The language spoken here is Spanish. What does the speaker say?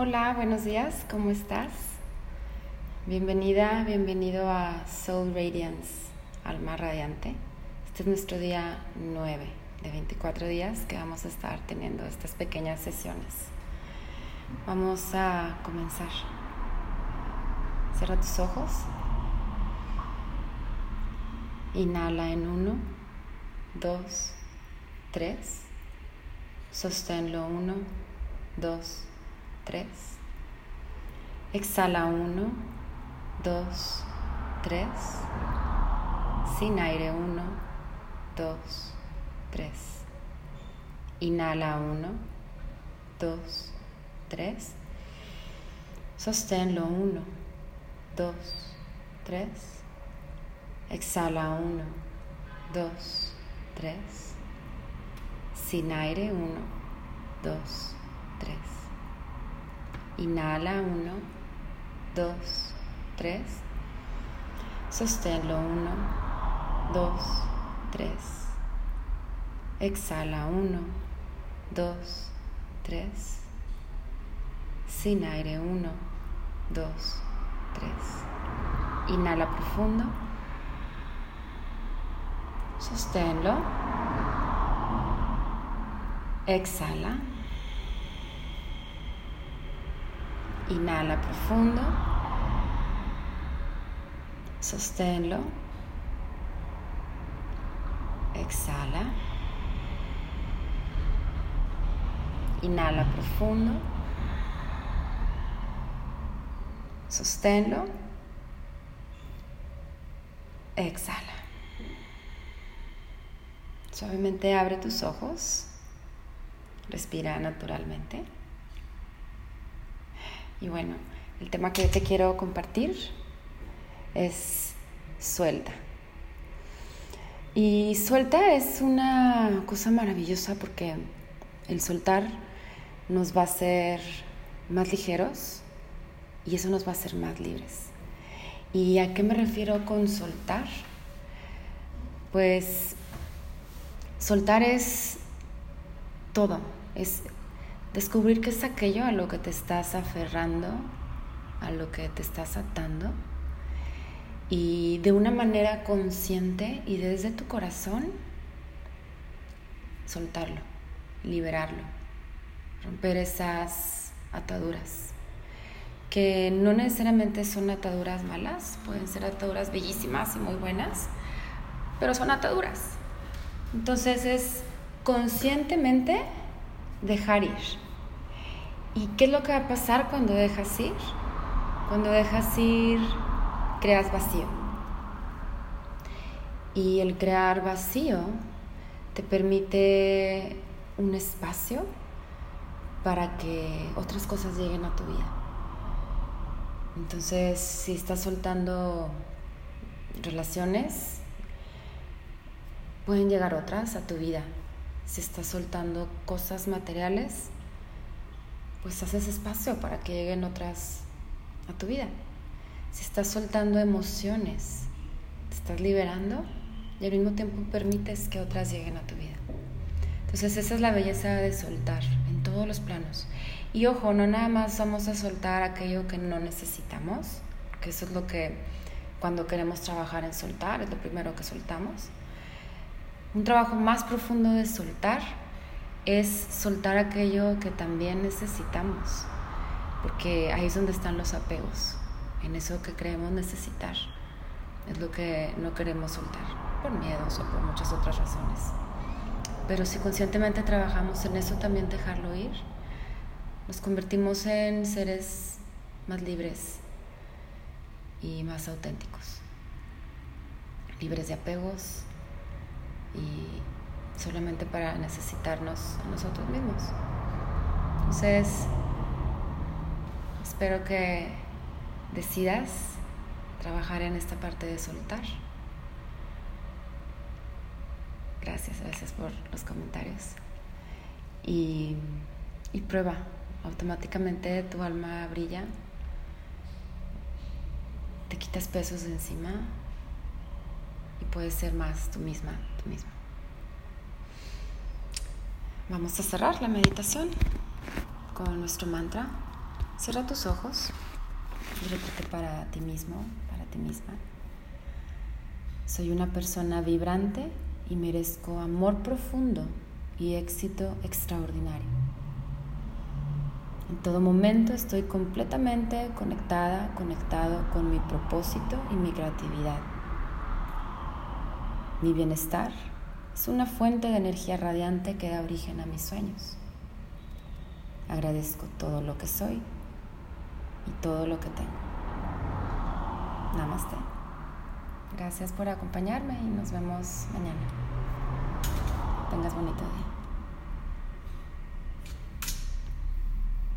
Hola, buenos días, ¿cómo estás? Bienvenida, bienvenido a Soul Radiance, Alma Radiante. Este es nuestro día 9 de 24 días que vamos a estar teniendo estas pequeñas sesiones. Vamos a comenzar. Cierra tus ojos. Inhala en 1, 2, 3. Sosténlo 1, 2, 3. Exhala 1, 2, 3. Sin aire 1, 2, 3. Inhala 1, 2, 3. Sosténlo 1, 2, 3. Exhala 1, 2, 3. Sin aire 1, 2, 3. Inhala 1, 2, 3. Sosténlo 1, 2, 3. Exhala 1, 2, 3. Sin aire 1, 2, 3. Inhala profundo. Sosténlo. Exhala. Inhala profundo. Sosténlo. Exhala. Inhala profundo. Sosténlo. Exhala. Suavemente abre tus ojos. Respira naturalmente. Y bueno, el tema que te quiero compartir es suelta. Y suelta es una cosa maravillosa porque el soltar nos va a hacer más ligeros y eso nos va a hacer más libres. ¿Y a qué me refiero con soltar? Pues soltar es todo, Descubrir qué es aquello a lo que te estás aferrando, a lo que te estás atando. Y de una manera consciente y desde tu corazón, soltarlo, liberarlo, romper esas ataduras. Que no necesariamente son ataduras malas, pueden ser ataduras bellísimas y muy buenas, pero son ataduras. Entonces es conscientemente dejar ir. ¿Y qué es lo que va a pasar cuando dejas ir? Cuando dejas ir, creas vacío. Y el crear vacío te permite un espacio para que otras cosas lleguen a tu vida. Entonces, si estás soltando relaciones, pueden llegar otras a tu vida si estás soltando cosas materiales, pues haces espacio para que lleguen otras a tu vida. Si estás soltando emociones, te estás liberando y al mismo tiempo permites que otras lleguen a tu vida. Entonces esa es la belleza de soltar en todos los planos. Y ojo, no nada más vamos a soltar aquello que no necesitamos, que eso es lo que cuando queremos trabajar en soltar, es lo primero que soltamos un trabajo más profundo de soltar es soltar aquello que también necesitamos, porque ahí es donde están los apegos, en eso que creemos necesitar, es lo que no queremos soltar, por miedos o por muchas otras razones. Pero si conscientemente trabajamos en eso, también dejarlo ir, nos convertimos en seres más libres y más auténticos, libres de apegos, y solamente para necesitarnos a nosotros mismos. Entonces, espero que decidas trabajar en esta parte de soltar. Gracias, gracias por los comentarios. Y, y prueba, automáticamente tu alma brilla, te quitas pesos de encima y puedes ser más tú misma, tú mismo. Vamos a cerrar la meditación con nuestro mantra. Cierra tus ojos y repite para ti mismo, para ti misma. Soy una persona vibrante y merezco amor profundo y éxito extraordinario. En todo momento estoy completamente conectada, conectado con mi propósito y mi creatividad. Mi bienestar es una fuente de energía radiante que da origen a mis sueños. Agradezco todo lo que soy y todo lo que tengo. Namaste. Gracias por acompañarme y nos vemos mañana. Tengas bonito día.